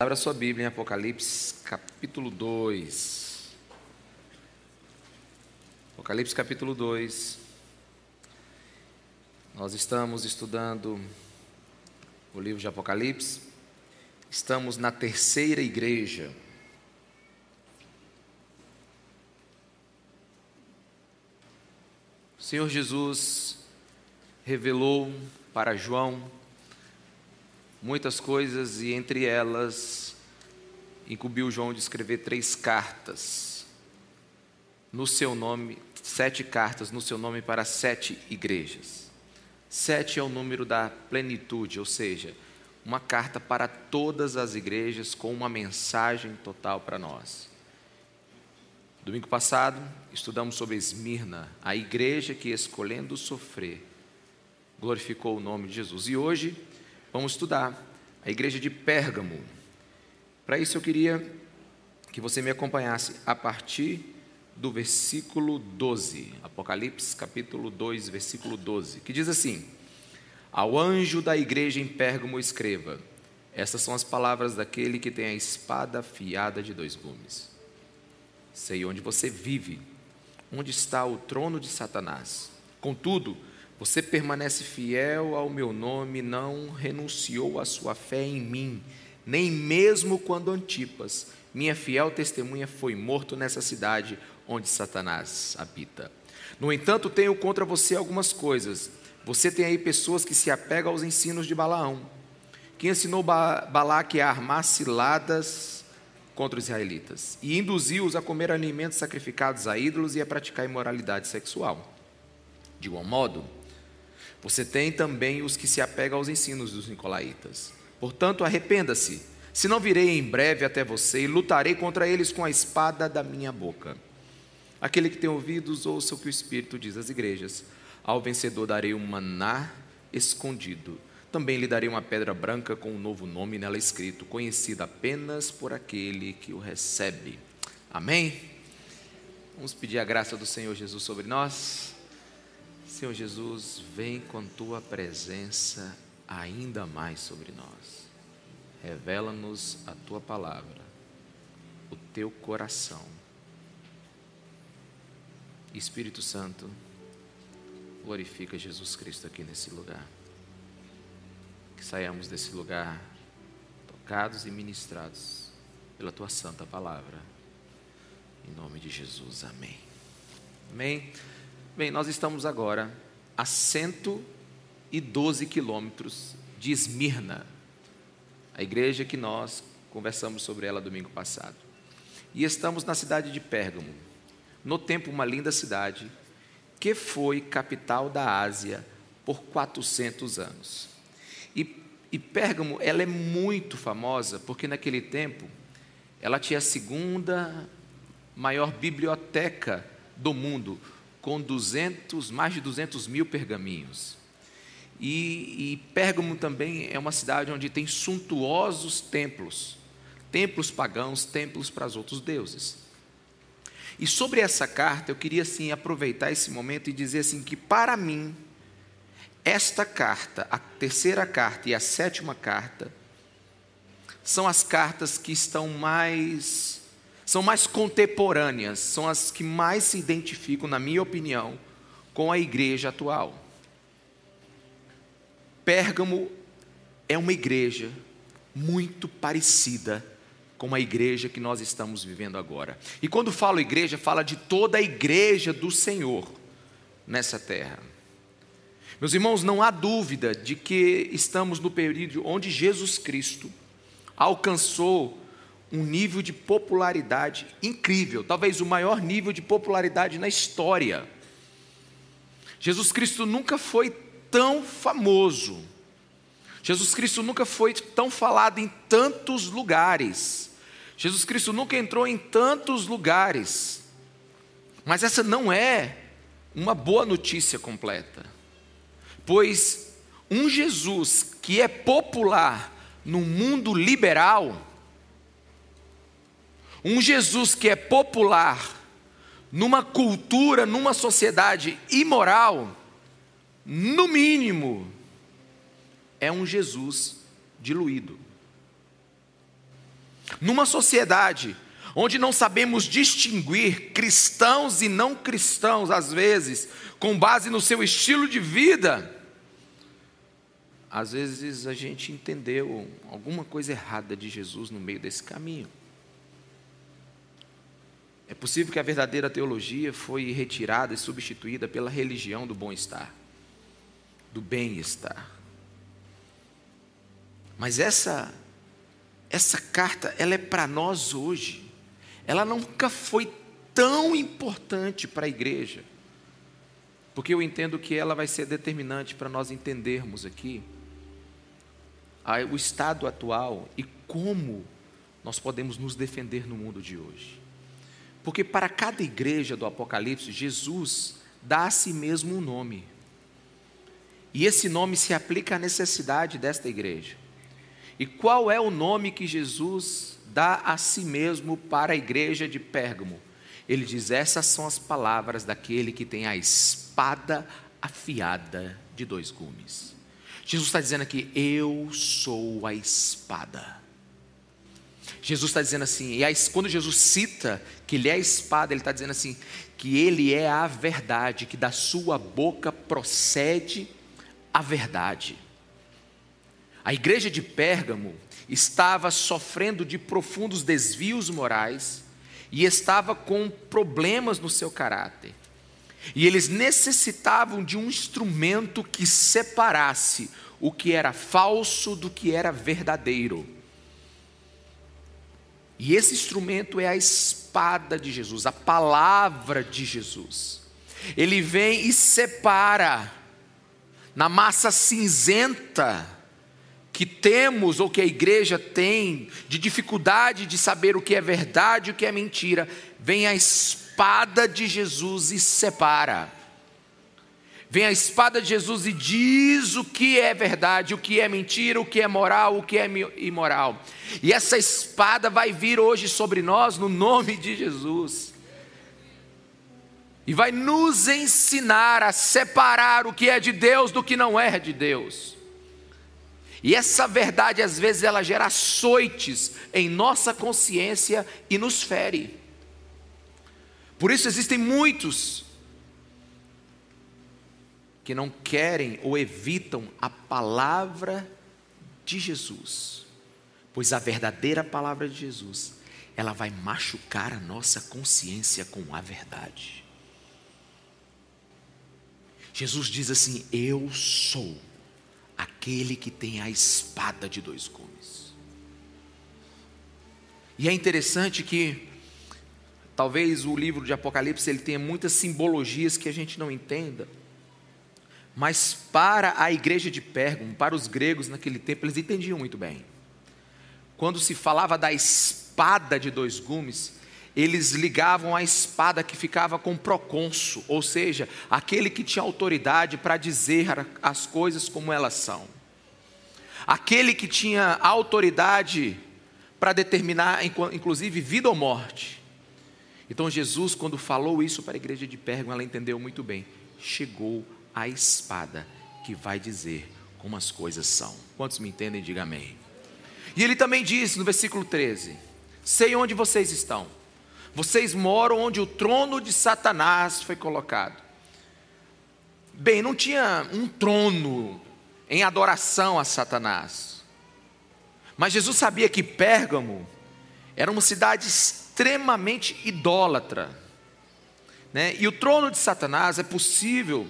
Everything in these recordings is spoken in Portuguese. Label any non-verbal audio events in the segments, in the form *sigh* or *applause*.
Abra sua Bíblia em Apocalipse, capítulo 2. Apocalipse, capítulo 2. Nós estamos estudando o livro de Apocalipse. Estamos na terceira igreja. O Senhor Jesus revelou para João muitas coisas e entre elas incumbiu João de escrever três cartas no seu nome, sete cartas no seu nome para sete igrejas. Sete é o número da plenitude, ou seja, uma carta para todas as igrejas com uma mensagem total para nós. Domingo passado, estudamos sobre Esmirna, a igreja que, escolhendo sofrer, glorificou o nome de Jesus. E hoje, Vamos estudar a igreja de Pérgamo. Para isso eu queria que você me acompanhasse a partir do versículo 12, Apocalipse capítulo 2, versículo 12, que diz assim: Ao anjo da igreja em Pérgamo escreva: Essas são as palavras daquele que tem a espada afiada de dois gumes. Sei onde você vive, onde está o trono de Satanás. Contudo, você permanece fiel ao meu nome, não renunciou à sua fé em mim, nem mesmo quando Antipas, minha fiel testemunha, foi morto nessa cidade onde Satanás habita. No entanto, tenho contra você algumas coisas. Você tem aí pessoas que se apegam aos ensinos de Balaão, que ensinou Balaque a armar ciladas contra os israelitas e induziu-os a comer alimentos sacrificados a ídolos e a praticar imoralidade sexual. De igual modo, você tem também os que se apegam aos ensinos dos nicolaítas. Portanto, arrependa-se, se não virei em breve até você e lutarei contra eles com a espada da minha boca. Aquele que tem ouvidos, ouça o que o Espírito diz às igrejas. Ao vencedor darei um maná escondido. Também lhe darei uma pedra branca com um novo nome nela escrito, conhecida apenas por aquele que o recebe. Amém? Vamos pedir a graça do Senhor Jesus sobre nós. Senhor Jesus, vem com tua presença ainda mais sobre nós. Revela-nos a tua palavra, o teu coração. Espírito Santo, glorifica Jesus Cristo aqui nesse lugar. Que saiamos desse lugar tocados e ministrados pela tua santa palavra. Em nome de Jesus, amém. Amém. Bem, nós estamos agora a 112 quilômetros de Esmirna, a igreja que nós conversamos sobre ela domingo passado. E estamos na cidade de Pérgamo, no tempo uma linda cidade, que foi capital da Ásia por 400 anos. E, e Pérgamo, ela é muito famosa porque naquele tempo ela tinha a segunda maior biblioteca do mundo, com 200, mais de 200 mil pergaminhos. E, e Pérgamo também é uma cidade onde tem suntuosos templos, templos pagãos, templos para os outros deuses. E sobre essa carta, eu queria assim aproveitar esse momento e dizer assim que para mim esta carta, a terceira carta e a sétima carta, são as cartas que estão mais são mais contemporâneas, são as que mais se identificam, na minha opinião, com a igreja atual. Pérgamo é uma igreja muito parecida com a igreja que nós estamos vivendo agora. E quando falo igreja, fala de toda a igreja do Senhor nessa terra. Meus irmãos, não há dúvida de que estamos no período onde Jesus Cristo alcançou um nível de popularidade incrível, talvez o maior nível de popularidade na história. Jesus Cristo nunca foi tão famoso. Jesus Cristo nunca foi tão falado em tantos lugares. Jesus Cristo nunca entrou em tantos lugares. Mas essa não é uma boa notícia completa. Pois um Jesus que é popular no mundo liberal, um Jesus que é popular numa cultura, numa sociedade imoral, no mínimo, é um Jesus diluído. Numa sociedade onde não sabemos distinguir cristãos e não cristãos, às vezes, com base no seu estilo de vida, às vezes a gente entendeu alguma coisa errada de Jesus no meio desse caminho. É possível que a verdadeira teologia foi retirada e substituída pela religião do bom-estar, do bem-estar. Mas essa essa carta, ela é para nós hoje. Ela nunca foi tão importante para a igreja. Porque eu entendo que ela vai ser determinante para nós entendermos aqui o estado atual e como nós podemos nos defender no mundo de hoje. Porque para cada igreja do Apocalipse, Jesus dá a si mesmo um nome. E esse nome se aplica à necessidade desta igreja. E qual é o nome que Jesus dá a si mesmo para a igreja de Pérgamo? Ele diz: Essas são as palavras daquele que tem a espada afiada de dois gumes. Jesus está dizendo aqui: Eu sou a espada. Jesus está dizendo assim, e aí, quando Jesus cita que ele é a espada, ele está dizendo assim, que ele é a verdade, que da sua boca procede a verdade. A igreja de Pérgamo estava sofrendo de profundos desvios morais e estava com problemas no seu caráter. E eles necessitavam de um instrumento que separasse o que era falso do que era verdadeiro. E esse instrumento é a espada de Jesus, a palavra de Jesus. Ele vem e separa na massa cinzenta que temos ou que a igreja tem de dificuldade de saber o que é verdade e o que é mentira, vem a espada de Jesus e separa. Vem a espada de Jesus e diz o que é verdade, o que é mentira, o que é moral, o que é imoral. E essa espada vai vir hoje sobre nós no nome de Jesus. E vai nos ensinar a separar o que é de Deus do que não é de Deus. E essa verdade, às vezes, ela gera açoites em nossa consciência e nos fere. Por isso existem muitos que não querem ou evitam a palavra de Jesus, pois a verdadeira palavra de Jesus, ela vai machucar a nossa consciência com a verdade. Jesus diz assim: Eu sou aquele que tem a espada de dois gumes. E é interessante que talvez o livro de Apocalipse ele tenha muitas simbologias que a gente não entenda. Mas para a igreja de Pérgamo, para os gregos naquele tempo, eles entendiam muito bem. Quando se falava da espada de dois gumes, eles ligavam a espada que ficava com o procônsul, ou seja, aquele que tinha autoridade para dizer as coisas como elas são. Aquele que tinha autoridade para determinar, inclusive, vida ou morte. Então, Jesus, quando falou isso para a igreja de Pérgamo, ela entendeu muito bem. Chegou a espada que vai dizer como as coisas são. Quantos me entendem, diga amém. E ele também diz no versículo 13: Sei onde vocês estão vocês moram onde o trono de Satanás foi colocado. Bem, não tinha um trono em adoração a Satanás. Mas Jesus sabia que Pérgamo era uma cidade extremamente idólatra. Né? E o trono de Satanás é possível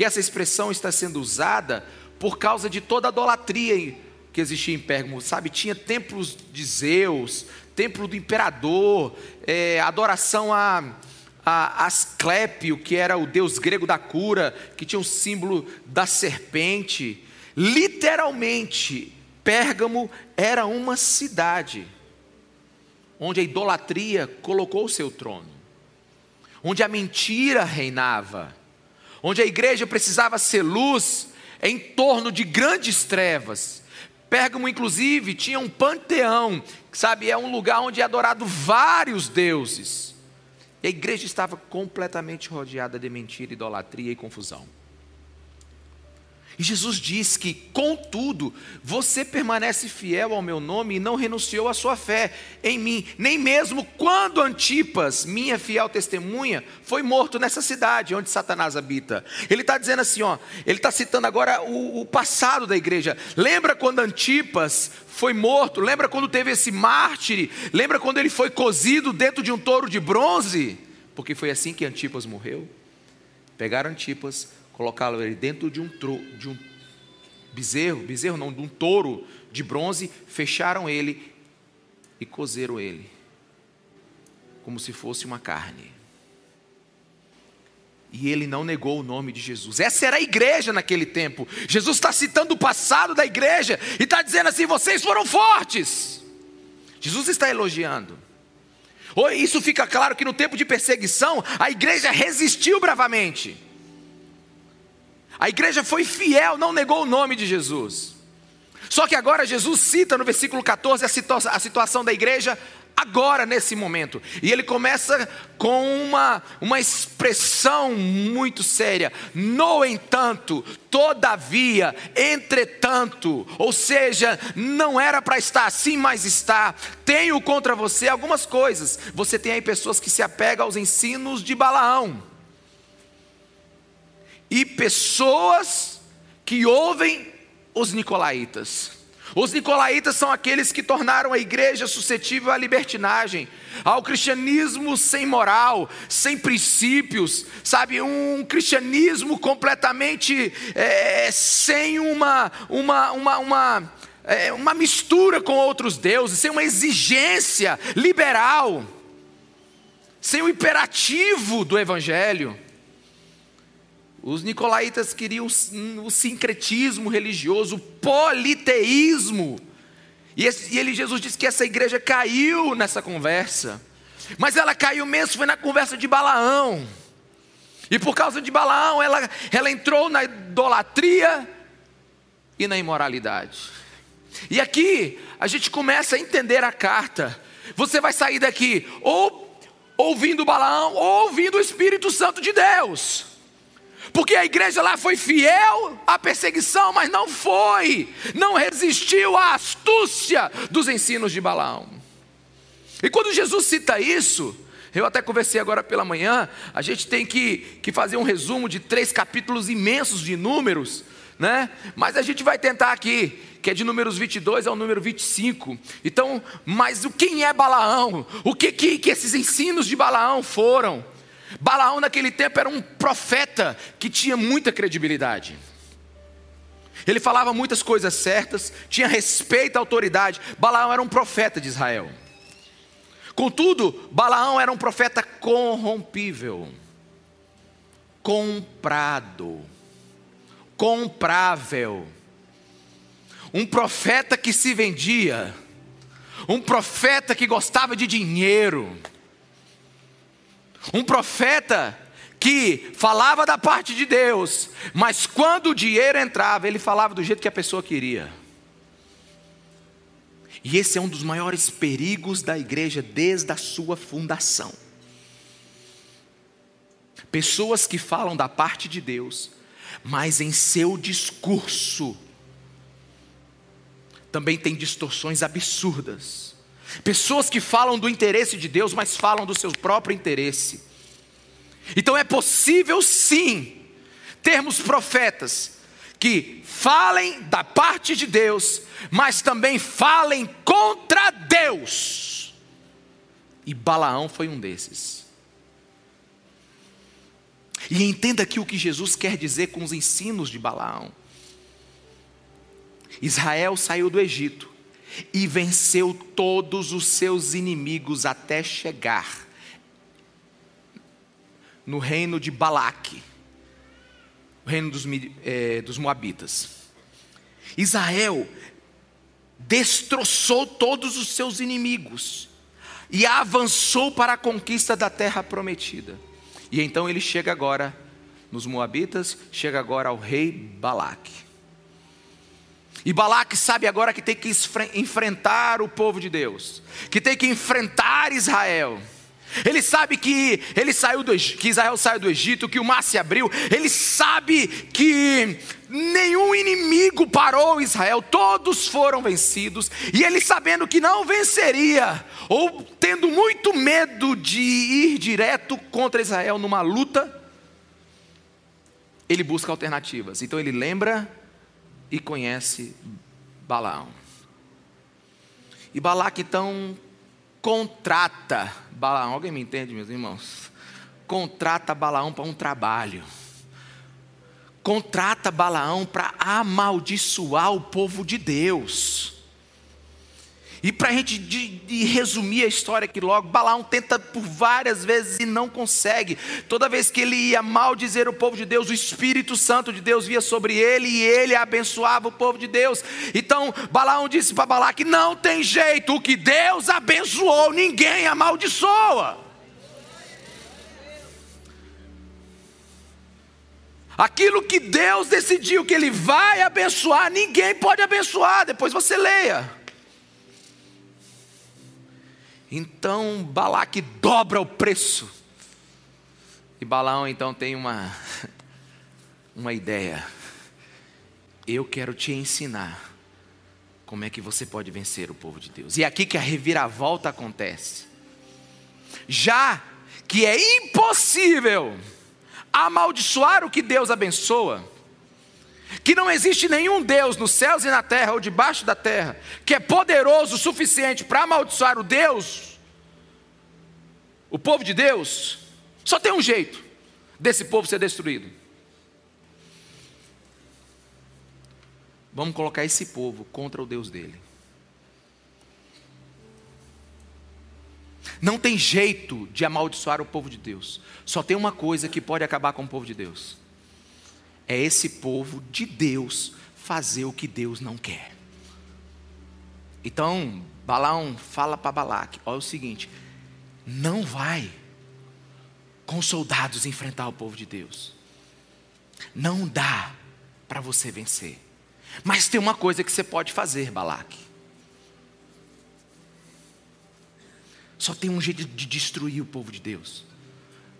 que essa expressão está sendo usada por causa de toda a idolatria que existia em Pérgamo, sabe? Tinha templos de Zeus, templo do imperador, é, adoração a, a Asclépio, que era o deus grego da cura, que tinha o símbolo da serpente. Literalmente, Pérgamo era uma cidade onde a idolatria colocou o seu trono, onde a mentira reinava, onde a igreja precisava ser luz em torno de grandes trevas. Pérgamo, inclusive, tinha um panteão sabe, é um lugar onde é adorado vários deuses. E a igreja estava completamente rodeada de mentira, idolatria e confusão. E Jesus diz que, contudo, você permanece fiel ao meu nome e não renunciou à sua fé em mim, nem mesmo quando Antipas, minha fiel testemunha, foi morto nessa cidade onde Satanás habita. Ele está dizendo assim, ó, ele está citando agora o, o passado da igreja. Lembra quando Antipas foi morto? Lembra quando teve esse mártire? Lembra quando ele foi cozido dentro de um touro de bronze? Porque foi assim que Antipas morreu. Pegaram Antipas, colocá-lo dentro de um, tro, de um bezerro, bezerro não, de um touro de bronze, fecharam ele e cozeram ele, como se fosse uma carne. E ele não negou o nome de Jesus. Essa era a igreja naquele tempo. Jesus está citando o passado da igreja e está dizendo assim: vocês foram fortes. Jesus está elogiando. Isso fica claro que no tempo de perseguição, a igreja resistiu bravamente. A igreja foi fiel, não negou o nome de Jesus. Só que agora Jesus cita no versículo 14 a, situa a situação da igreja agora, nesse momento. E ele começa com uma, uma expressão muito séria. No entanto, todavia, entretanto, ou seja, não era para estar assim, mas está. Tenho contra você algumas coisas. Você tem aí pessoas que se apegam aos ensinos de Balaão e pessoas que ouvem os nicolaítas. Os nicolaítas são aqueles que tornaram a igreja suscetível à libertinagem, ao cristianismo sem moral, sem princípios, sabe? Um cristianismo completamente é, sem uma, uma, uma, uma, é, uma mistura com outros deuses, sem uma exigência liberal, sem o imperativo do evangelho. Os nicolaítas queriam o sincretismo religioso, o politeísmo. E, esse, e ele, Jesus disse que essa igreja caiu nessa conversa. Mas ela caiu mesmo, foi na conversa de Balaão. E por causa de Balaão, ela, ela entrou na idolatria e na imoralidade. E aqui a gente começa a entender a carta. Você vai sair daqui ou ouvindo Balaão ou ouvindo o Espírito Santo de Deus. Porque a igreja lá foi fiel à perseguição, mas não foi, não resistiu à astúcia dos ensinos de Balaão. E quando Jesus cita isso, eu até conversei agora pela manhã, a gente tem que, que fazer um resumo de três capítulos imensos de números, né? Mas a gente vai tentar aqui, que é de números 22 ao número 25. Então, mas o quem é Balaão? O que, que, que esses ensinos de Balaão foram? Balaão naquele tempo era um profeta que tinha muita credibilidade. Ele falava muitas coisas certas, tinha respeito à autoridade. Balaão era um profeta de Israel. Contudo, Balaão era um profeta corrompível, comprado, comprável. Um profeta que se vendia, um profeta que gostava de dinheiro um profeta que falava da parte de Deus, mas quando o dinheiro entrava, ele falava do jeito que a pessoa queria. E esse é um dos maiores perigos da igreja desde a sua fundação. Pessoas que falam da parte de Deus, mas em seu discurso também tem distorções absurdas Pessoas que falam do interesse de Deus, mas falam do seu próprio interesse. Então é possível sim termos profetas que falem da parte de Deus, mas também falem contra Deus. E Balaão foi um desses. E entenda aqui o que Jesus quer dizer com os ensinos de Balaão. Israel saiu do Egito e venceu todos os seus inimigos até chegar no reino de Balaque, o reino dos, é, dos Moabitas. Israel destroçou todos os seus inimigos e avançou para a conquista da terra prometida. E então ele chega agora nos Moabitas, chega agora ao rei Balaque. E Balaque sabe agora que tem que enfrentar o povo de Deus, que tem que enfrentar Israel. Ele sabe que ele saiu do, que Israel saiu do Egito, que o mar se abriu. Ele sabe que nenhum inimigo parou Israel, todos foram vencidos. E ele sabendo que não venceria, ou tendo muito medo de ir direto contra Israel numa luta, ele busca alternativas. Então ele lembra e conhece Balaão. E Balaque então contrata Balaão. Alguém me entende, meus irmãos? Contrata Balaão para um trabalho. Contrata Balaão para amaldiçoar o povo de Deus. E para a gente de, de resumir a história aqui logo, Balaão tenta por várias vezes e não consegue. Toda vez que ele ia mal dizer o povo de Deus, o Espírito Santo de Deus via sobre ele e ele abençoava o povo de Deus. Então Balaão disse para Balaque: não tem jeito, o que Deus abençoou, ninguém amaldiçoa. Aquilo que Deus decidiu que Ele vai abençoar, ninguém pode abençoar. Depois você leia. Então Balaque dobra o preço. E Balaão então tem uma, *laughs* uma ideia. Eu quero te ensinar como é que você pode vencer o povo de Deus. E é aqui que a reviravolta acontece. Já que é impossível amaldiçoar o que Deus abençoa, que não existe nenhum Deus nos céus e na terra ou debaixo da terra que é poderoso o suficiente para amaldiçoar o Deus, o povo de Deus, só tem um jeito desse povo ser destruído. Vamos colocar esse povo contra o Deus dele. Não tem jeito de amaldiçoar o povo de Deus. Só tem uma coisa que pode acabar com o povo de Deus é esse povo de Deus fazer o que Deus não quer. Então, Balaão fala para Balaque: olha o seguinte, não vai com soldados enfrentar o povo de Deus. Não dá para você vencer. Mas tem uma coisa que você pode fazer, Balaque. Só tem um jeito de destruir o povo de Deus.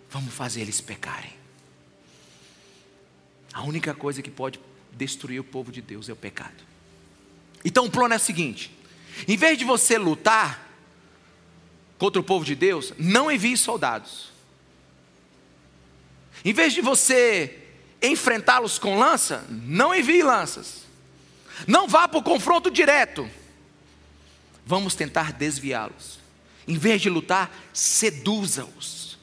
Vamos fazer eles pecarem. A única coisa que pode destruir o povo de Deus é o pecado. Então o plano é o seguinte: em vez de você lutar contra o povo de Deus, não envie soldados. Em vez de você enfrentá-los com lança, não envie lanças. Não vá para o confronto direto. Vamos tentar desviá-los. Em vez de lutar, seduza-os.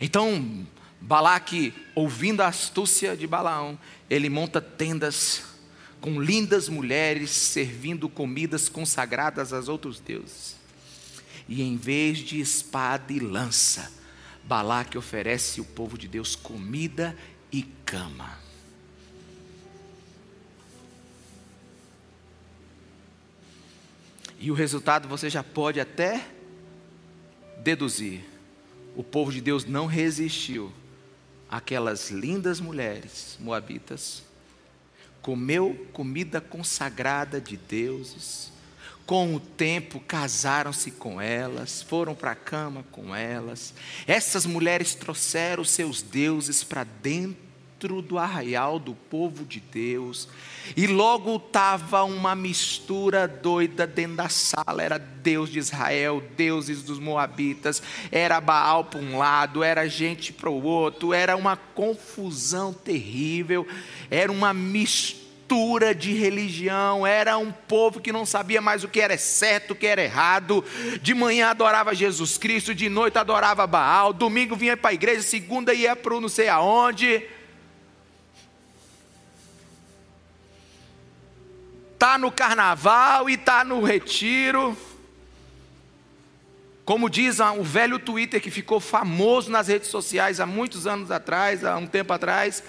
Então, Balaque, ouvindo a astúcia de Balaão, ele monta tendas com lindas mulheres servindo comidas consagradas aos outros deuses. E em vez de espada e lança, Balaque oferece ao povo de Deus comida e cama. E o resultado você já pode até deduzir. O povo de Deus não resistiu aquelas lindas mulheres moabitas, comeu comida consagrada de deuses, com o tempo casaram-se com elas, foram para a cama com elas. Essas mulheres trouxeram seus deuses para dentro dentro do arraial do povo de Deus, e logo estava uma mistura doida dentro da sala: era Deus de Israel, deuses dos Moabitas, era Baal para um lado, era gente para o outro, era uma confusão terrível, era uma mistura de religião, era um povo que não sabia mais o que era certo, o que era errado. De manhã adorava Jesus Cristo, de noite adorava Baal, domingo vinha para a igreja, segunda ia para não sei aonde. Está no carnaval e está no retiro. Como diz o velho Twitter que ficou famoso nas redes sociais há muitos anos atrás, há um tempo atrás,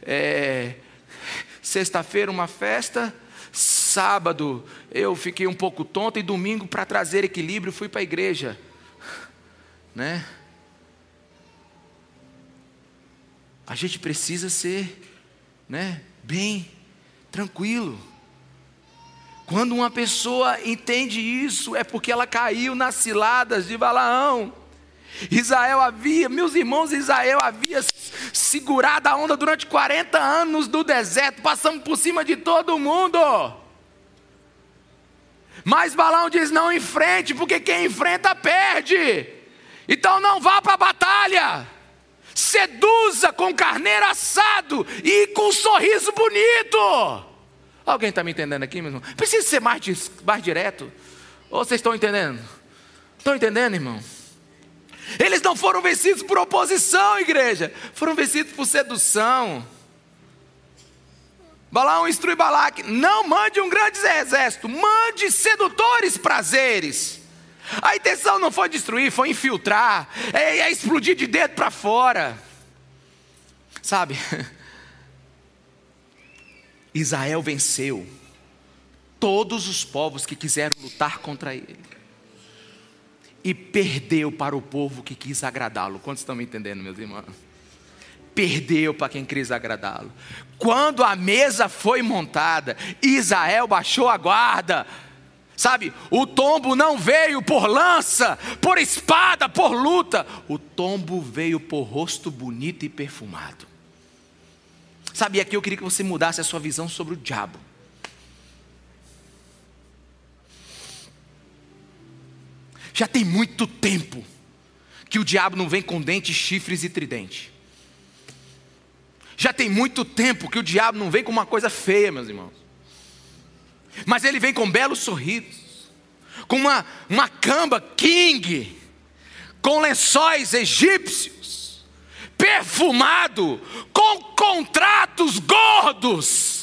é, sexta-feira uma festa, sábado eu fiquei um pouco tonto e domingo para trazer equilíbrio fui para a igreja, né? A gente precisa ser, né, bem tranquilo. Quando uma pessoa entende isso, é porque ela caiu nas ciladas de Balaão. Israel havia, meus irmãos, Israel havia segurado a onda durante 40 anos do deserto, passando por cima de todo mundo. Mas Balaão diz: não enfrente, porque quem enfrenta perde. Então não vá para a batalha. Seduza com carneiro assado e com um sorriso bonito. Alguém está me entendendo aqui, meu irmão? Precisa ser mais, mais direto. Ou vocês estão entendendo? Estão entendendo, irmão? Eles não foram vencidos por oposição, igreja. Foram vencidos por sedução. Balaão instrui Balaque: não mande um grande exército, mande sedutores prazeres. A intenção não foi destruir, foi infiltrar, é, é explodir de dentro para fora. Sabe? *laughs* Israel venceu todos os povos que quiseram lutar contra ele. E perdeu para o povo que quis agradá-lo. Quantos estão me entendendo, meus irmãos? Perdeu para quem quis agradá-lo. Quando a mesa foi montada, Israel baixou a guarda. Sabe, o tombo não veio por lança, por espada, por luta. O tombo veio por rosto bonito e perfumado. Sabe, aqui eu queria que você mudasse a sua visão sobre o diabo. Já tem muito tempo que o diabo não vem com dentes, chifres e tridente. Já tem muito tempo que o diabo não vem com uma coisa feia, meus irmãos. Mas ele vem com belos sorrisos, com uma, uma camba king, com lençóis egípcios, perfumado, com contratos gordos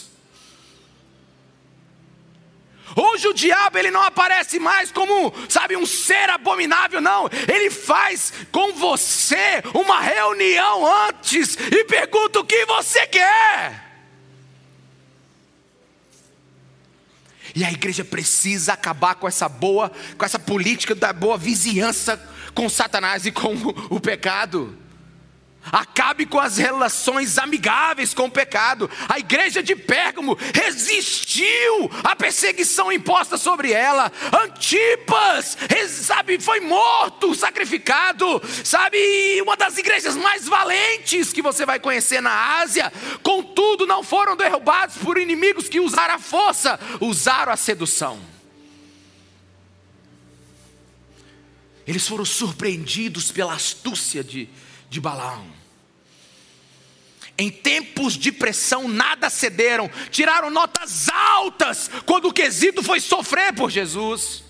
Hoje o diabo ele não aparece mais como, sabe, um ser abominável, não. Ele faz com você uma reunião antes e pergunta o que você quer. E a igreja precisa acabar com essa boa, com essa política da boa vizinhança com Satanás e com o pecado. Acabe com as relações amigáveis com o pecado. A igreja de Pérgamo resistiu à perseguição imposta sobre ela. Antipas, sabe, foi morto, sacrificado. Sabe, uma das igrejas mais valentes que você vai conhecer na Ásia. Contudo, não foram derrubados por inimigos que usaram a força, usaram a sedução. Eles foram surpreendidos pela astúcia de, de Balaão. Em tempos de pressão, nada cederam, tiraram notas altas quando o quesito foi sofrer por Jesus.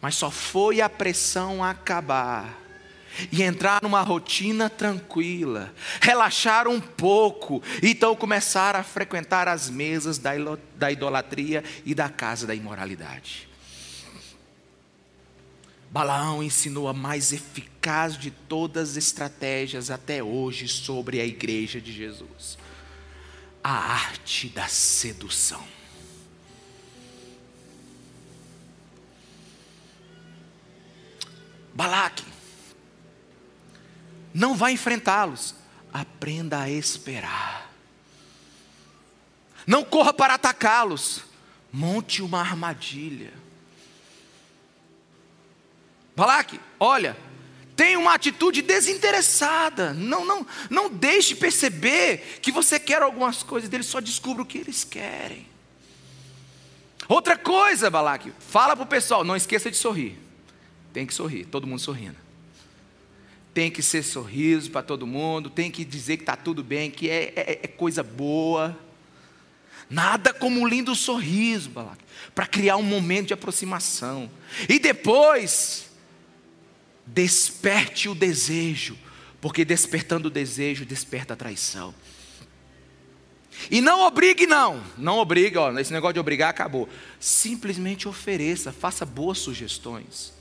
Mas só foi a pressão acabar e entrar numa rotina tranquila, relaxar um pouco, então começaram a frequentar as mesas da idolatria e da casa da imoralidade. Balaão ensinou a mais eficaz de todas as estratégias até hoje sobre a igreja de Jesus: a arte da sedução. Balaque, não vá enfrentá-los, aprenda a esperar. Não corra para atacá-los, monte uma armadilha. Balaque, olha, tem uma atitude desinteressada. Não, não, não deixe perceber que você quer algumas coisas deles, só descubra o que eles querem. Outra coisa, Balaque, fala para o pessoal, não esqueça de sorrir. Tem que sorrir, todo mundo sorrindo. Tem que ser sorriso para todo mundo, tem que dizer que está tudo bem, que é, é, é coisa boa. Nada como um lindo sorriso, Balaque, para criar um momento de aproximação. E depois, desperte o desejo, porque despertando o desejo, desperta a traição. E não obrigue, não, não obrigue, ó, esse negócio de obrigar acabou. Simplesmente ofereça, faça boas sugestões.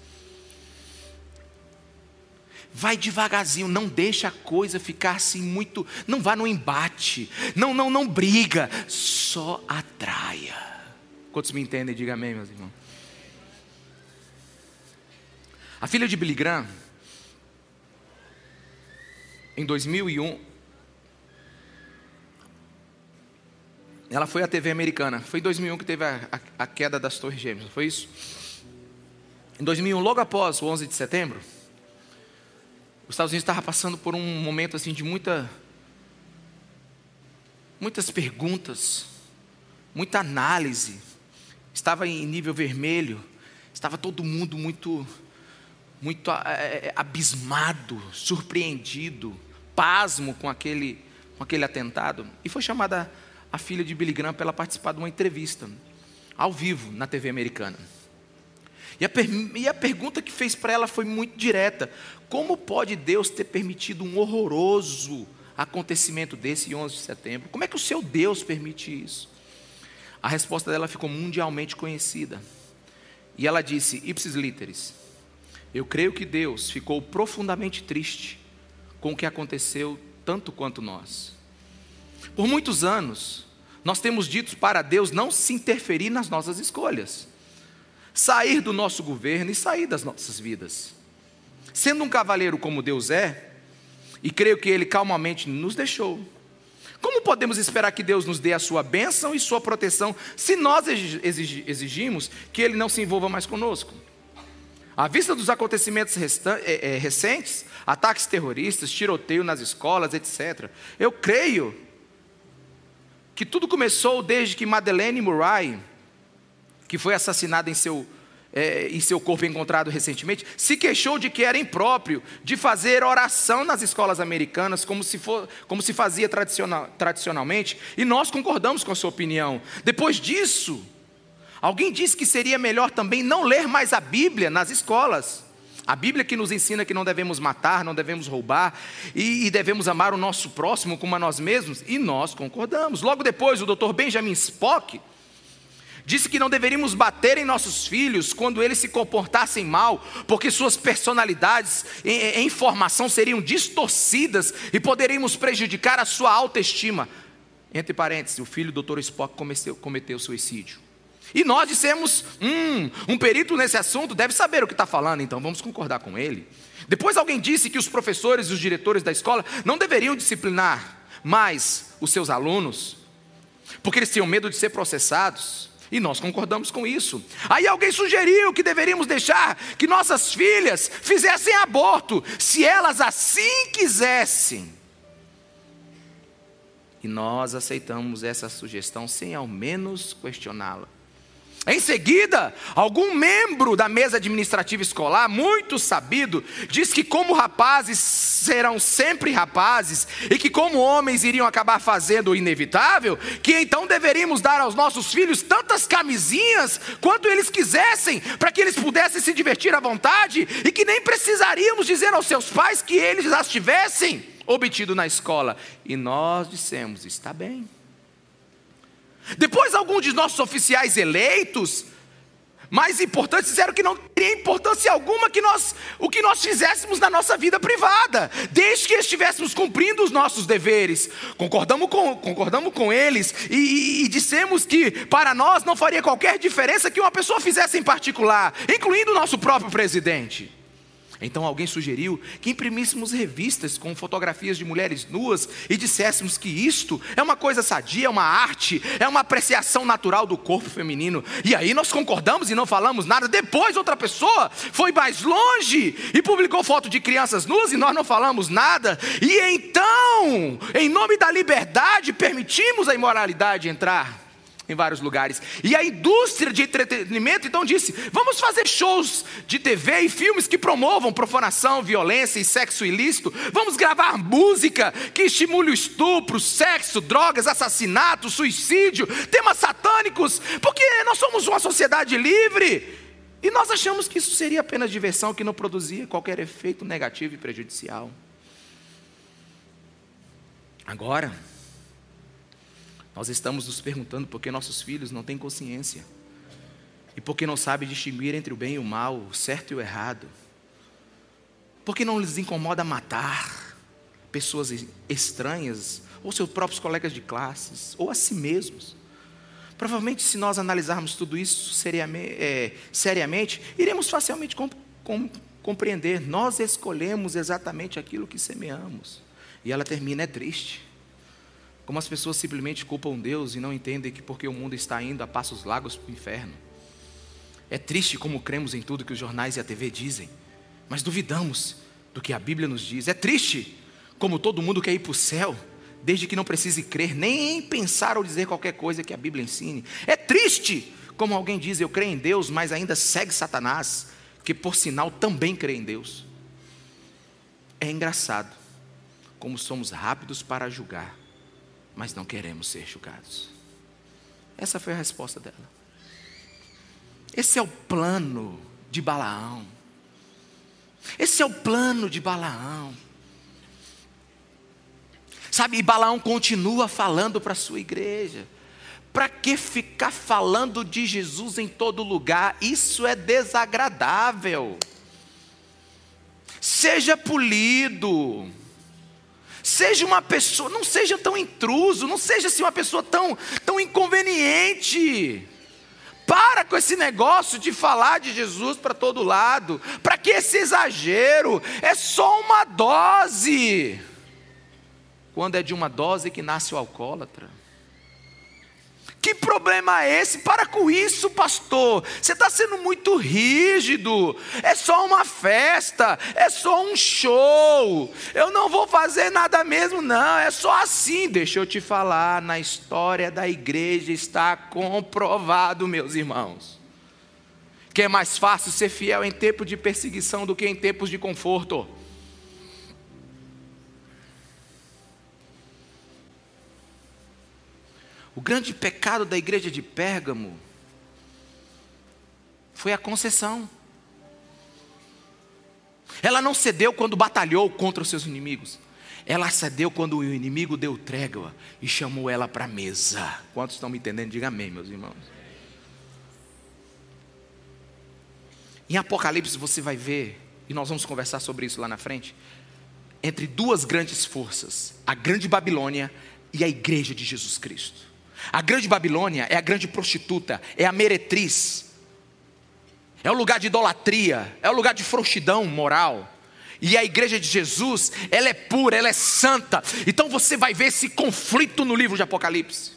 Vai devagarzinho, não deixa a coisa ficar assim muito, não vá no embate, não, não, não briga, só atraia. Quantos me entendem? Diga amém, meus irmãos. A filha de Billy Graham, em 2001, ela foi à TV americana. Foi em 2001 que teve a, a, a queda das Torres Gêmeas, foi isso? Em 2001, logo após o 11 de setembro, Os Estados Unidos estava passando por um momento assim de muita, muitas perguntas, muita análise. Estava em nível vermelho. Estava todo mundo muito, muito é, abismado, surpreendido, pasmo com aquele, com aquele atentado. E foi chamada a filha de Billy Graham para ela participar de uma entrevista ao vivo na TV americana. E a, e a pergunta que fez para ela foi muito direta: como pode Deus ter permitido um horroroso acontecimento desse 11 de setembro? Como é que o seu Deus permite isso? A resposta dela ficou mundialmente conhecida. E ela disse: Ipsis literis, eu creio que Deus ficou profundamente triste com o que aconteceu, tanto quanto nós. Por muitos anos, nós temos dito para Deus não se interferir nas nossas escolhas sair do nosso governo e sair das nossas vidas. Sendo um cavaleiro como Deus é, e creio que Ele calmamente nos deixou, como podemos esperar que Deus nos dê a sua bênção e sua proteção se nós exigimos que Ele não se envolva mais conosco? À vista dos acontecimentos é, é, recentes, ataques terroristas, tiroteio nas escolas, etc., eu creio que tudo começou desde que Madeleine Murray que foi assassinada em seu, é, em seu corpo encontrado recentemente, se queixou de que era impróprio de fazer oração nas escolas americanas, como se, for, como se fazia tradicional, tradicionalmente, e nós concordamos com a sua opinião. Depois disso, alguém disse que seria melhor também não ler mais a Bíblia nas escolas. A Bíblia que nos ensina que não devemos matar, não devemos roubar e, e, devemos amar o nosso próximo como a nós mesmos, e nós concordamos. Logo depois, o Dr. Benjamin Spock Disse que não deveríamos bater em nossos filhos quando eles se comportassem mal, porque suas personalidades em, em formação seriam distorcidas e poderíamos prejudicar a sua autoestima. Entre parênteses, o filho do Dr. Spock cometeu, cometeu suicídio. E nós dissemos: hum, um perito nesse assunto deve saber o que está falando, então vamos concordar com ele. Depois alguém disse que os professores e os diretores da escola não deveriam disciplinar mais os seus alunos, porque eles tinham medo de ser processados. E nós concordamos com isso. Aí alguém sugeriu que deveríamos deixar que nossas filhas fizessem aborto, se elas assim quisessem. E nós aceitamos essa sugestão sem ao menos questioná-la. Em seguida, algum membro da mesa administrativa escolar, muito sabido, diz que, como rapazes serão sempre rapazes, e que, como homens, iriam acabar fazendo o inevitável, que então deveríamos dar aos nossos filhos tantas camisinhas quanto eles quisessem, para que eles pudessem se divertir à vontade, e que nem precisaríamos dizer aos seus pais que eles as tivessem obtido na escola. E nós dissemos: está bem. Depois, alguns de nossos oficiais eleitos, mais importantes, disseram que não teria importância alguma que nós, o que nós fizéssemos na nossa vida privada, desde que estivéssemos cumprindo os nossos deveres. Concordamos com, concordamos com eles e, e, e dissemos que para nós não faria qualquer diferença que uma pessoa fizesse em particular, incluindo o nosso próprio presidente. Então alguém sugeriu que imprimíssemos revistas com fotografias de mulheres nuas e disséssemos que isto é uma coisa sadia, é uma arte, é uma apreciação natural do corpo feminino. E aí nós concordamos e não falamos nada. Depois outra pessoa foi mais longe e publicou foto de crianças nuas e nós não falamos nada. E então, em nome da liberdade, permitimos a imoralidade entrar em vários lugares. E a indústria de entretenimento então disse: vamos fazer shows de TV e filmes que promovam profanação, violência e sexo ilícito. Vamos gravar música que estimule o estupro, sexo, drogas, assassinato, suicídio, temas satânicos, porque nós somos uma sociedade livre. E nós achamos que isso seria apenas diversão que não produzia qualquer efeito negativo e prejudicial. Agora, nós estamos nos perguntando por que nossos filhos não têm consciência e por que não sabem distinguir entre o bem e o mal, o certo e o errado. Por que não lhes incomoda matar pessoas estranhas, ou seus próprios colegas de classes, ou a si mesmos? Provavelmente, se nós analisarmos tudo isso seriamente, é, seriamente iremos facilmente comp com, compreender. Nós escolhemos exatamente aquilo que semeamos. E ela termina, é triste. Como as pessoas simplesmente culpam Deus e não entendem que porque o mundo está indo a passos largos para o inferno. É triste como cremos em tudo que os jornais e a TV dizem, mas duvidamos do que a Bíblia nos diz. É triste como todo mundo quer ir para o céu, desde que não precise crer, nem pensar ou dizer qualquer coisa que a Bíblia ensine. É triste como alguém diz, eu creio em Deus, mas ainda segue Satanás, que por sinal também crê em Deus. É engraçado como somos rápidos para julgar, mas não queremos ser julgados. Essa foi a resposta dela. Esse é o plano de Balaão. Esse é o plano de Balaão. Sabe, e Balaão continua falando para a sua igreja. Para que ficar falando de Jesus em todo lugar? Isso é desagradável. Seja polido. Seja uma pessoa, não seja tão intruso, não seja assim uma pessoa tão, tão inconveniente. Para com esse negócio de falar de Jesus para todo lado. Para que esse exagero? É só uma dose. Quando é de uma dose que nasce o alcoólatra. Problema é esse? Para com isso, pastor. Você está sendo muito rígido. É só uma festa, é só um show. Eu não vou fazer nada mesmo, não. É só assim. Deixa eu te falar: na história da igreja está comprovado, meus irmãos, que é mais fácil ser fiel em tempo de perseguição do que em tempos de conforto. O grande pecado da igreja de Pérgamo foi a concessão. Ela não cedeu quando batalhou contra os seus inimigos. Ela cedeu quando o inimigo deu trégua e chamou ela para a mesa. Quantos estão me entendendo? Diga amém, meus irmãos. Em Apocalipse você vai ver, e nós vamos conversar sobre isso lá na frente, entre duas grandes forças: a grande Babilônia e a igreja de Jesus Cristo. A grande Babilônia é a grande prostituta, é a meretriz, é o lugar de idolatria, é o lugar de frouxidão moral. E a igreja de Jesus, ela é pura, ela é santa. Então você vai ver esse conflito no livro de Apocalipse.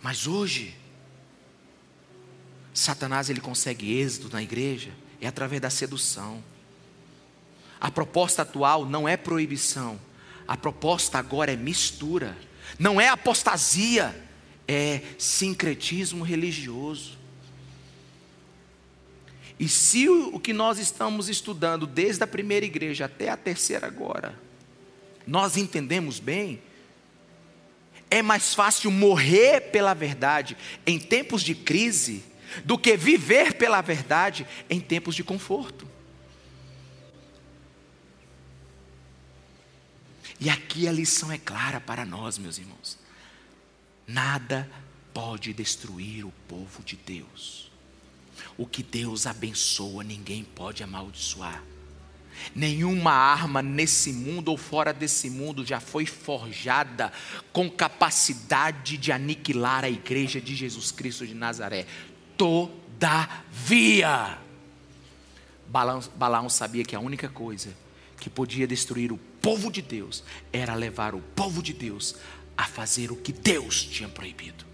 Mas hoje, Satanás ele consegue êxito na igreja é através da sedução. A proposta atual não é proibição, a proposta agora é mistura. Não é apostasia, é sincretismo religioso. E se o que nós estamos estudando desde a primeira igreja até a terceira agora, nós entendemos bem, é mais fácil morrer pela verdade em tempos de crise do que viver pela verdade em tempos de conforto. E aqui a lição é clara para nós, meus irmãos. Nada pode destruir o povo de Deus. O que Deus abençoa, ninguém pode amaldiçoar. Nenhuma arma nesse mundo ou fora desse mundo já foi forjada com capacidade de aniquilar a igreja de Jesus Cristo de Nazaré. Todavia, Balaão sabia que a única coisa que podia destruir o povo de Deus era levar o povo de Deus a fazer o que Deus tinha proibido.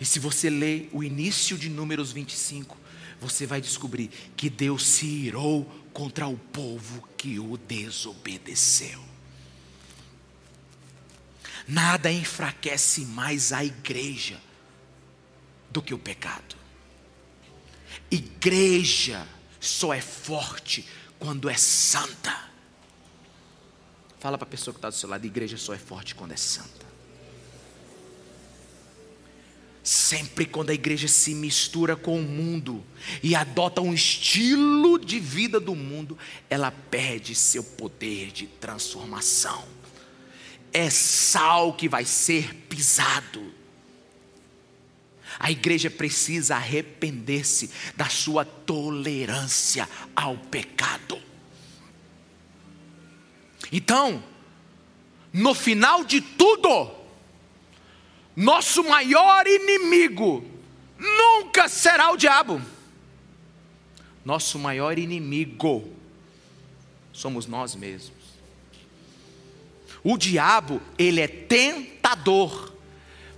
E se você ler o início de Números 25, você vai descobrir que Deus se irou contra o povo que o desobedeceu. Nada enfraquece mais a igreja do que o pecado. Igreja só é forte quando é santa. Fala para a pessoa que está do seu lado: igreja só é forte quando é santa. Sempre quando a igreja se mistura com o mundo e adota um estilo de vida do mundo, ela perde seu poder de transformação. É sal que vai ser pisado a igreja precisa arrepender-se da sua tolerância ao pecado. Então, no final de tudo, nosso maior inimigo nunca será o diabo. Nosso maior inimigo somos nós mesmos. O diabo, ele é tentador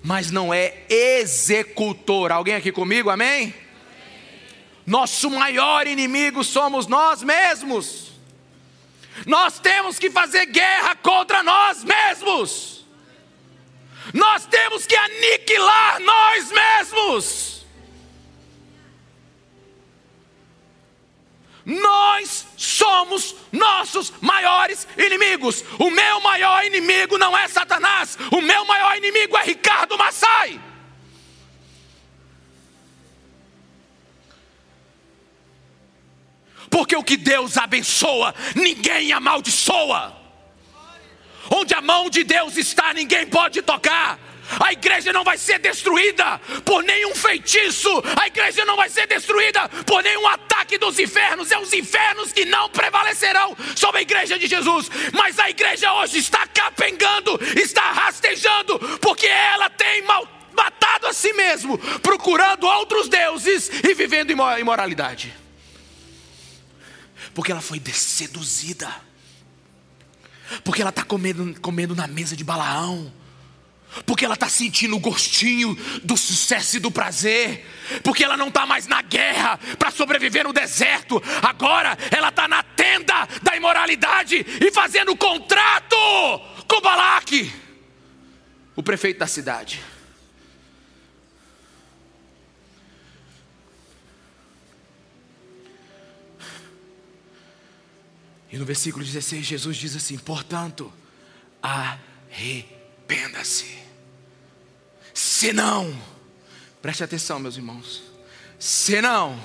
mas não é executor. Alguém aqui comigo, amém? Nosso maior inimigo somos nós mesmos. Nós temos que fazer guerra contra nós mesmos. Nós temos que aniquilar nós mesmos. Nós somos nossos maiores inimigos. O meu maior inimigo não é Satanás. O meu maior inimigo é Ricardo Massai. Porque o que Deus abençoa, ninguém amaldiçoa. Onde a mão de Deus está, ninguém pode tocar. A igreja não vai ser destruída por nenhum feitiço, a igreja não vai ser destruída por nenhum ataque dos infernos. É os infernos que não prevalecerão sobre a igreja de Jesus. Mas a igreja hoje está capengando, está rastejando, porque ela tem mal, matado a si mesmo, procurando outros deuses e vivendo imoralidade porque ela foi seduzida, porque ela está comendo, comendo na mesa de Balaão, porque ela está sentindo o gostinho do sucesso e do prazer, porque ela não está mais na guerra para sobreviver no deserto, agora ela está na tenda da imoralidade e fazendo contrato com Balaque, o prefeito da cidade. E no versículo 16, Jesus diz assim: portanto, arrependa-se. Senão, preste atenção, meus irmãos, senão,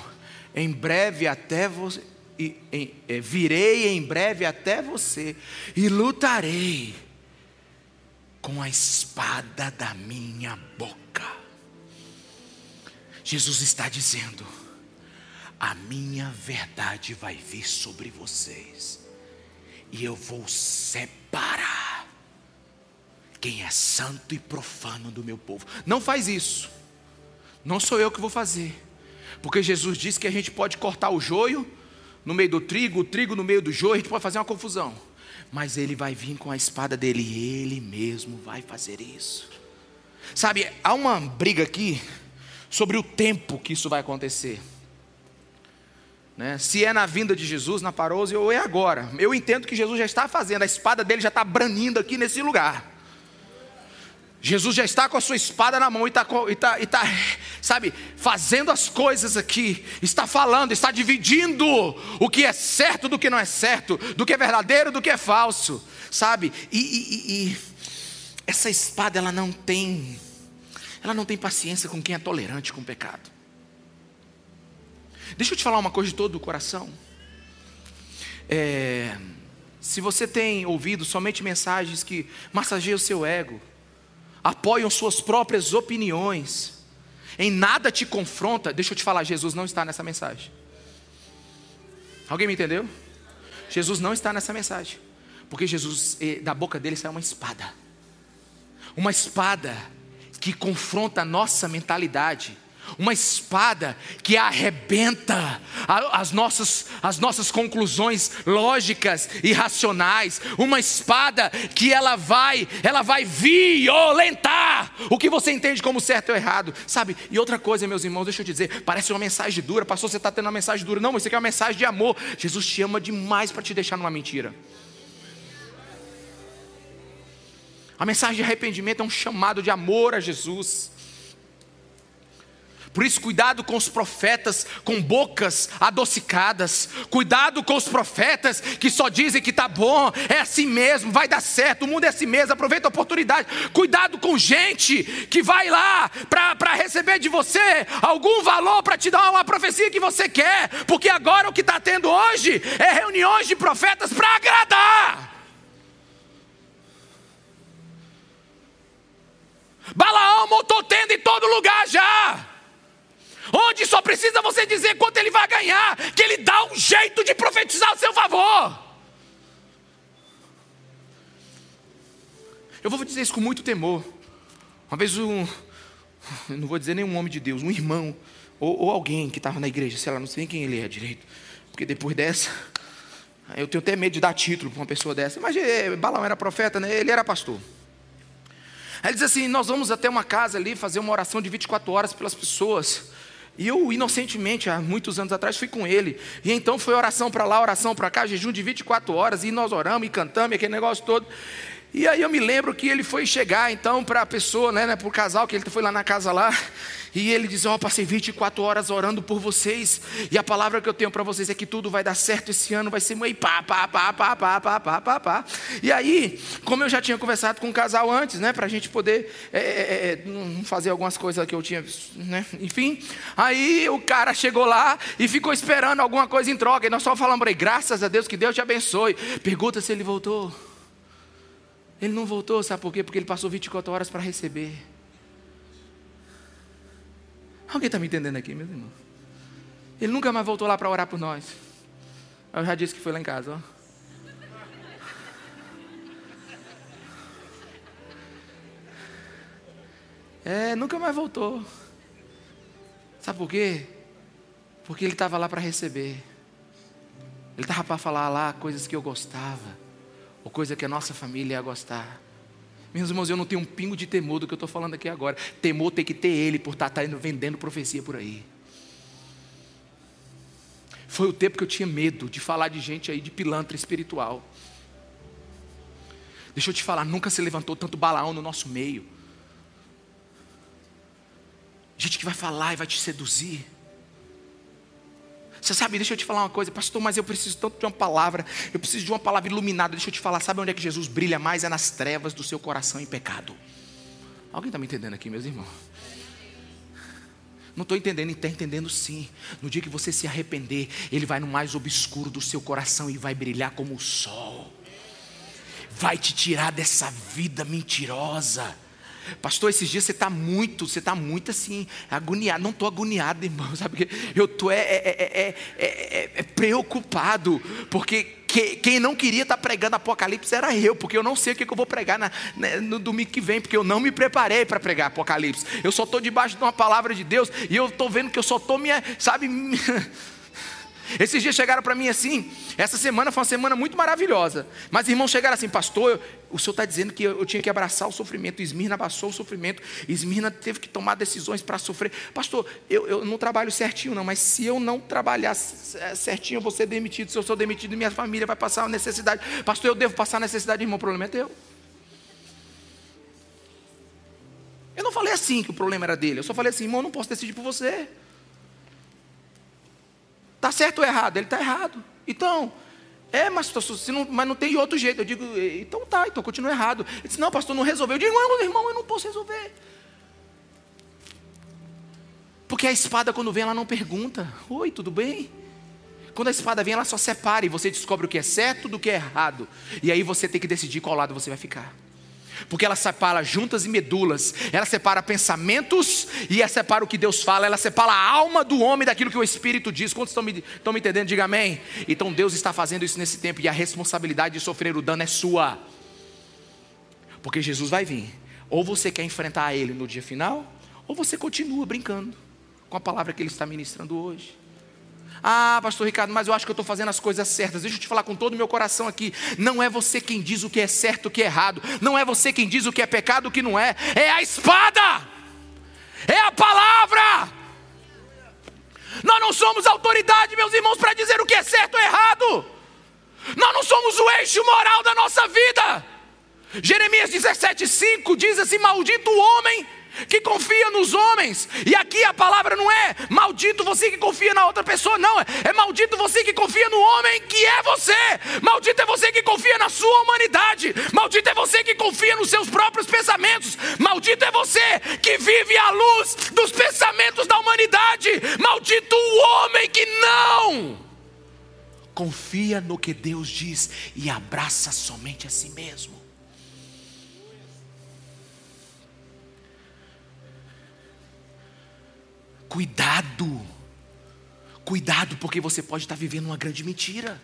em breve até você, e, é, virei em breve até você e lutarei com a espada da minha boca. Jesus está dizendo: a minha verdade vai vir sobre vocês e eu vou separar quem é santo e profano do meu povo. Não faz isso. Não sou eu que vou fazer. Porque Jesus disse que a gente pode cortar o joio no meio do trigo, o trigo no meio do joio, a gente pode fazer uma confusão. Mas ele vai vir com a espada dele e ele mesmo vai fazer isso. Sabe, há uma briga aqui sobre o tempo que isso vai acontecer. Né? Se é na vinda de Jesus, na parousia, ou é agora. Eu entendo que Jesus já está fazendo, a espada dele já está branindo aqui nesse lugar. Jesus já está com a sua espada na mão e está, e está, e está, sabe, fazendo as coisas aqui, está falando, está dividindo o que é certo do que não é certo, do que é verdadeiro do que é falso, sabe? E, e, e essa espada ela não tem, ela não tem paciência com quem é tolerante com o pecado. Deixa eu te falar uma coisa de todo o coração. É, se você tem ouvido somente mensagens que massageiam o seu ego, apoiam suas próprias opiniões, em nada te confronta, deixa eu te falar, Jesus não está nessa mensagem. Alguém me entendeu? Jesus não está nessa mensagem, porque Jesus, eh, da boca dele sai uma espada, uma espada que confronta a nossa mentalidade, uma espada que arrebenta as nossas, as nossas conclusões lógicas e racionais, uma espada que ela vai, ela vai violentar o que você entende como certo ou errado, sabe? E outra coisa, meus irmãos, deixa eu te dizer, parece uma mensagem dura, pastor, você está tendo uma mensagem dura, não, isso aqui é uma mensagem de amor. Jesus te ama demais para te deixar numa mentira. A mensagem de arrependimento é um chamado de amor a Jesus. Por isso, cuidado com os profetas com bocas adocicadas. Cuidado com os profetas que só dizem que está bom, é assim mesmo, vai dar certo, o mundo é assim mesmo, aproveita a oportunidade. Cuidado com gente que vai lá para receber de você algum valor para te dar uma profecia que você quer, porque agora o que está tendo hoje é reuniões de profetas para agradar. Balaão montou tenda em todo lugar já onde só precisa você dizer quanto ele vai ganhar, que ele dá um jeito de profetizar a seu favor. Eu vou dizer isso com muito temor. Uma vez um, não vou dizer nenhum homem de Deus, um irmão, ou, ou alguém que estava na igreja, sei lá, não sei quem ele é direito, porque depois dessa, eu tenho até medo de dar título para uma pessoa dessa. Mas eh, Balaão era profeta, né? ele era pastor. Aí ele diz assim: Nós vamos até uma casa ali fazer uma oração de 24 horas pelas pessoas E eu, inocentemente, há muitos anos atrás, fui com ele. E então foi oração para lá, oração para cá, jejum de 24 horas, e nós oramos e cantamos, aquele negócio todo. E aí eu me lembro que ele foi chegar então para a pessoa, né, né para o casal, que ele foi lá na casa lá, e ele diz: Ó, oh, passei 24 horas orando por vocês, e a palavra que eu tenho para vocês é que tudo vai dar certo esse ano, vai ser meio pá, pá, pá, pá, pá, pá, pá, pá, pá. E aí, como eu já tinha conversado com o casal antes, né, para a gente poder é, é, é, fazer algumas coisas que eu tinha, né, enfim, aí o cara chegou lá e ficou esperando alguma coisa em troca, e nós só falamos para graças a Deus, que Deus te abençoe. Pergunta se ele voltou. Ele não voltou, sabe por quê? Porque ele passou 24 horas para receber. Alguém está me entendendo aqui, meus irmãos? Ele nunca mais voltou lá para orar por nós. Eu já disse que foi lá em casa, ó. É, nunca mais voltou. Sabe por quê? Porque ele estava lá para receber. Ele estava para falar lá coisas que eu gostava ou coisa que a nossa família ia gostar. Meus irmãos, eu não tenho um pingo de temor do que eu estou falando aqui agora. Temor tem que ter ele por estar, tá, estar vendendo profecia por aí. Foi o tempo que eu tinha medo de falar de gente aí de pilantra espiritual. Deixa eu te falar, nunca se levantou tanto balaão no nosso meio. Gente que vai falar e vai te seduzir. Você sabe, deixa eu te falar uma coisa, pastor, mas eu preciso tanto de uma palavra, eu preciso de uma palavra iluminada. Deixa eu te falar, sabe onde é que Jesus brilha mais? É nas trevas do seu coração em pecado. Alguém está me entendendo aqui, meus irmãos? Não estou entendendo, está entendendo sim. No dia que você se arrepender, Ele vai no mais obscuro do seu coração e vai brilhar como o sol. Vai te tirar dessa vida mentirosa Pastor, esses dias você está muito, você está muito assim, agoniado. Não estou agoniado, irmão, *laughs* sabe? Eu estou é, é, é, é, preocupado, porque que, quem não queria estar tá pregando Apocalipse era eu, porque eu não sei o que, eu vou pregar na, né, no domingo que vem, porque eu não me preparei para pregar Apocalipse. Eu só estou debaixo de uma palavra de Deus e eu estou vendo que eu só estou minha, sabe? *laughs* Esses dias chegaram para mim assim. Essa semana foi uma semana muito maravilhosa. Mas irmãos chegaram assim, pastor, o senhor está dizendo que eu, tinha que abraçar o sofrimento. Esmirna abraçou o sofrimento. Esmirna teve que tomar decisões para sofrer. Pastor, eu, eu não trabalho certinho, não, mas se eu não trabalhar certinho, eu vou ser demitido. Se eu sou demitido, minha família vai passar necessidade. Pastor, eu devo passar necessidade, irmão, o problema é teu. Eu não falei assim que o problema era dele. Eu só falei assim, irmão, eu não posso decidir por você. Está certo ou errado? Ele está errado. Então, é, mas, pastor, não, mas não tem outro jeito. Eu digo, então tá, então continua errado. Ele disse, não, pastor, não resolveu. Eu digo, não, irmão, eu não posso resolver. Porque a espada, quando vem, ela não pergunta: Oi, tudo bem? Quando a espada vem, ela só separa e você descobre o que é certo do que é errado. E aí você tem que decidir qual lado você vai ficar porque ela separa juntas e medulas, ela separa pensamentos e ela separa o que Deus fala, ela separa a alma do homem daquilo que o Espírito diz. Quantos estão me, estão me entendendo? Diga amém. Então Deus está fazendo isso nesse tempo e a responsabilidade de sofrer o dano é sua, porque Jesus vai vir. Ou você quer enfrentar Ele no dia final, ou você continua brincando com a palavra que Ele está ministrando hoje. Ah, pastor Ricardo, mas eu acho que eu estou fazendo as coisas certas. Deixa eu te falar com todo o meu coração aqui. Não é você quem diz o que é certo, o que é errado. Não é você quem diz o que é pecado, o que não é. É a espada. É a palavra. Nós não somos autoridade, meus irmãos, para dizer o que é certo ou errado. Nós não somos o eixo moral da nossa vida. Jeremias 17,5 diz assim: Maldito o homem que confia nos homens. E aqui a palavra não é maldito você que confia na outra pessoa, não. É maldito você que confia no homem que é você. Maldito é você que confia na sua humanidade. Maldito é você que confia nos seus próprios pensamentos. Maldito é você que vive à luz dos pensamentos da humanidade. Maldito o homem que não confia no que Deus diz e abraça somente a si mesmo. Cuidado. Cuidado, porque você pode estar vivendo uma grande mentira.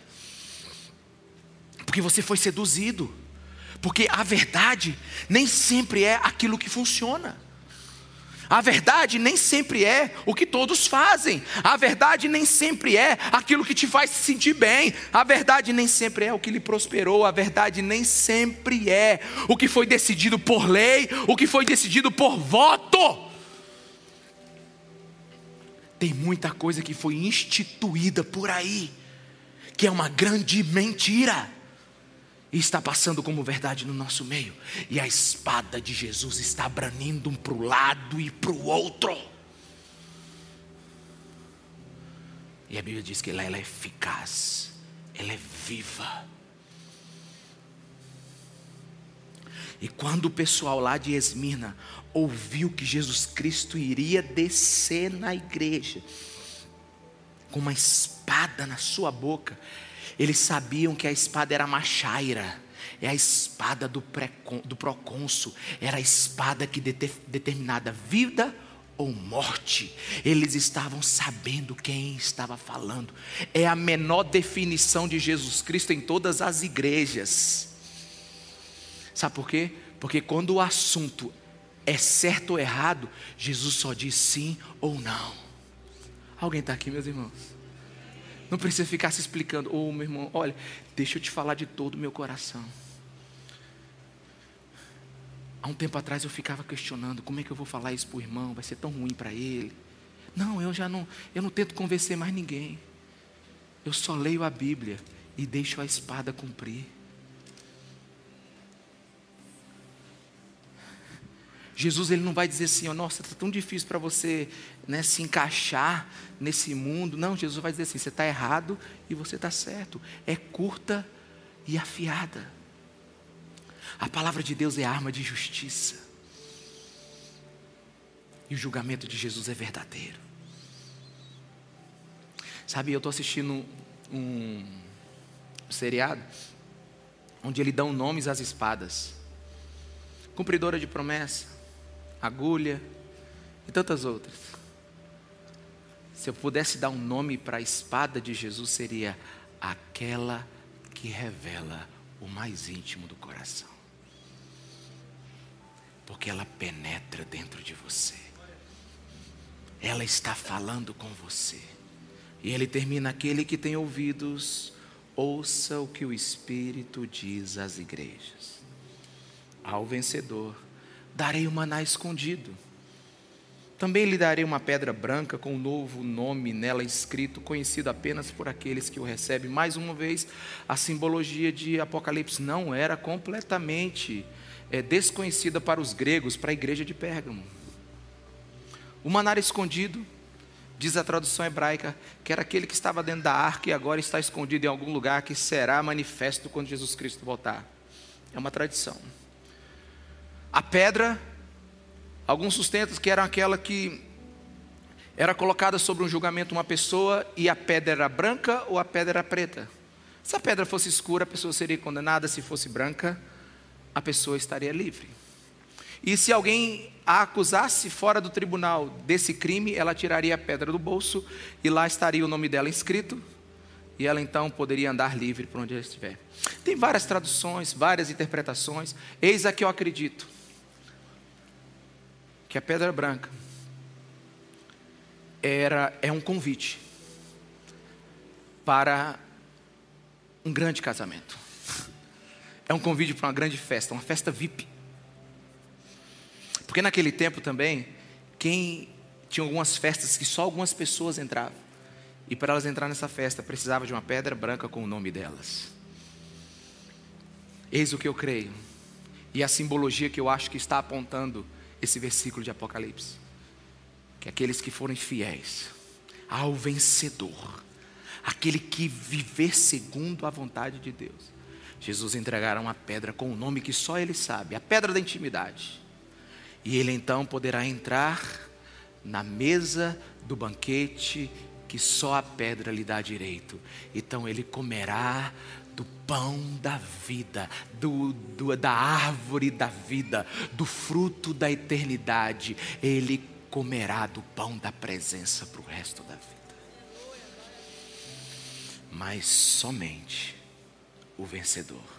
Porque você foi seduzido. Porque a verdade nem sempre é aquilo que funciona. A verdade nem sempre é o que todos fazem. A verdade nem sempre é aquilo que te faz se sentir bem. A verdade nem sempre é o que lhe prosperou. A verdade nem sempre é o que foi decidido por lei, o que foi decidido por voto. Tem muita coisa que foi instituída por aí, que é uma grande mentira, e está passando como verdade no nosso meio, e a espada de Jesus está branindo um para o lado e para o outro. E a Bíblia diz que ela, ela é eficaz, ela é viva. E quando o pessoal lá de Esmirna ouviu que Jesus Cristo iria descer na igreja com uma espada na sua boca, eles sabiam que a espada era machaira, é a espada do, do procônsul, era a espada que determinada vida ou morte. Eles estavam sabendo quem estava falando. É a menor definição de Jesus Cristo em todas as igrejas. Sabe por quê? Porque quando o assunto é certo ou errado, Jesus só diz sim ou não. Alguém está aqui, meus irmãos? Não precisa ficar se explicando. Ô oh, meu irmão, olha, deixa eu te falar de todo o meu coração. Há um tempo atrás eu ficava questionando como é que eu vou falar isso para o irmão, vai ser tão ruim para ele. Não, eu já não, eu não tento convencer mais ninguém. Eu só leio a Bíblia e deixo a espada cumprir. Jesus ele não vai dizer assim, oh, nossa, está tão difícil para você né, se encaixar nesse mundo. Não, Jesus vai dizer assim, você está errado e você está certo. É curta e afiada. A palavra de Deus é arma de justiça. E o julgamento de Jesus é verdadeiro. Sabe, eu estou assistindo um seriado onde ele dão nomes às espadas. Cumpridora de promessa, agulha e tantas outras. Se eu pudesse dar um nome para a espada de Jesus, seria aquela que revela o mais íntimo do coração. Porque ela penetra dentro de você. Ela está falando com você. E ele termina: aquele que tem ouvidos, ouça o que o Espírito diz às igrejas. Ao vencedor darei o maná escondido. Também lhe darei uma pedra branca com um novo nome nela escrito, conhecido apenas por aqueles que o recebem. Mais uma vez, a simbologia de Apocalipse não era completamente é, desconhecida para os gregos, para a igreja de Pérgamo. O maná escondido, diz a tradução hebraica, que era aquele que estava dentro da arca e agora está escondido em algum lugar que será manifesto quando Jesus Cristo voltar. É uma tradição. A pedra, alguns sustentam que era aquela que era colocada sobre um julgamento uma pessoa e a pedra era branca ou a pedra era preta. Se a pedra fosse escura, a pessoa seria condenada, se fosse branca, a pessoa estaria livre. E se alguém a acusasse fora do tribunal desse crime, ela tiraria a pedra do bolso e lá estaria o nome dela inscrito, e ela então poderia andar livre por onde ela estiver. Tem várias traduções, várias interpretações. Eis a que eu acredito que a pedra branca era é um convite para um grande casamento. É um convite para uma grande festa, uma festa VIP. Porque naquele tempo também, quem tinha algumas festas que só algumas pessoas entravam. E para elas entrar nessa festa, precisava de uma pedra branca com o nome delas. Eis o que eu creio. E a simbologia que eu acho que está apontando esse versículo de Apocalipse. Que aqueles que forem fiéis ao vencedor, aquele que viver segundo a vontade de Deus, Jesus entregará uma pedra com o um nome que só ele sabe, a pedra da intimidade. E ele então poderá entrar na mesa do banquete que só a pedra lhe dá direito. Então ele comerá do pão da vida, do, do, da árvore da vida, do fruto da eternidade. Ele comerá do pão da presença para o resto da vida. Mas somente o vencedor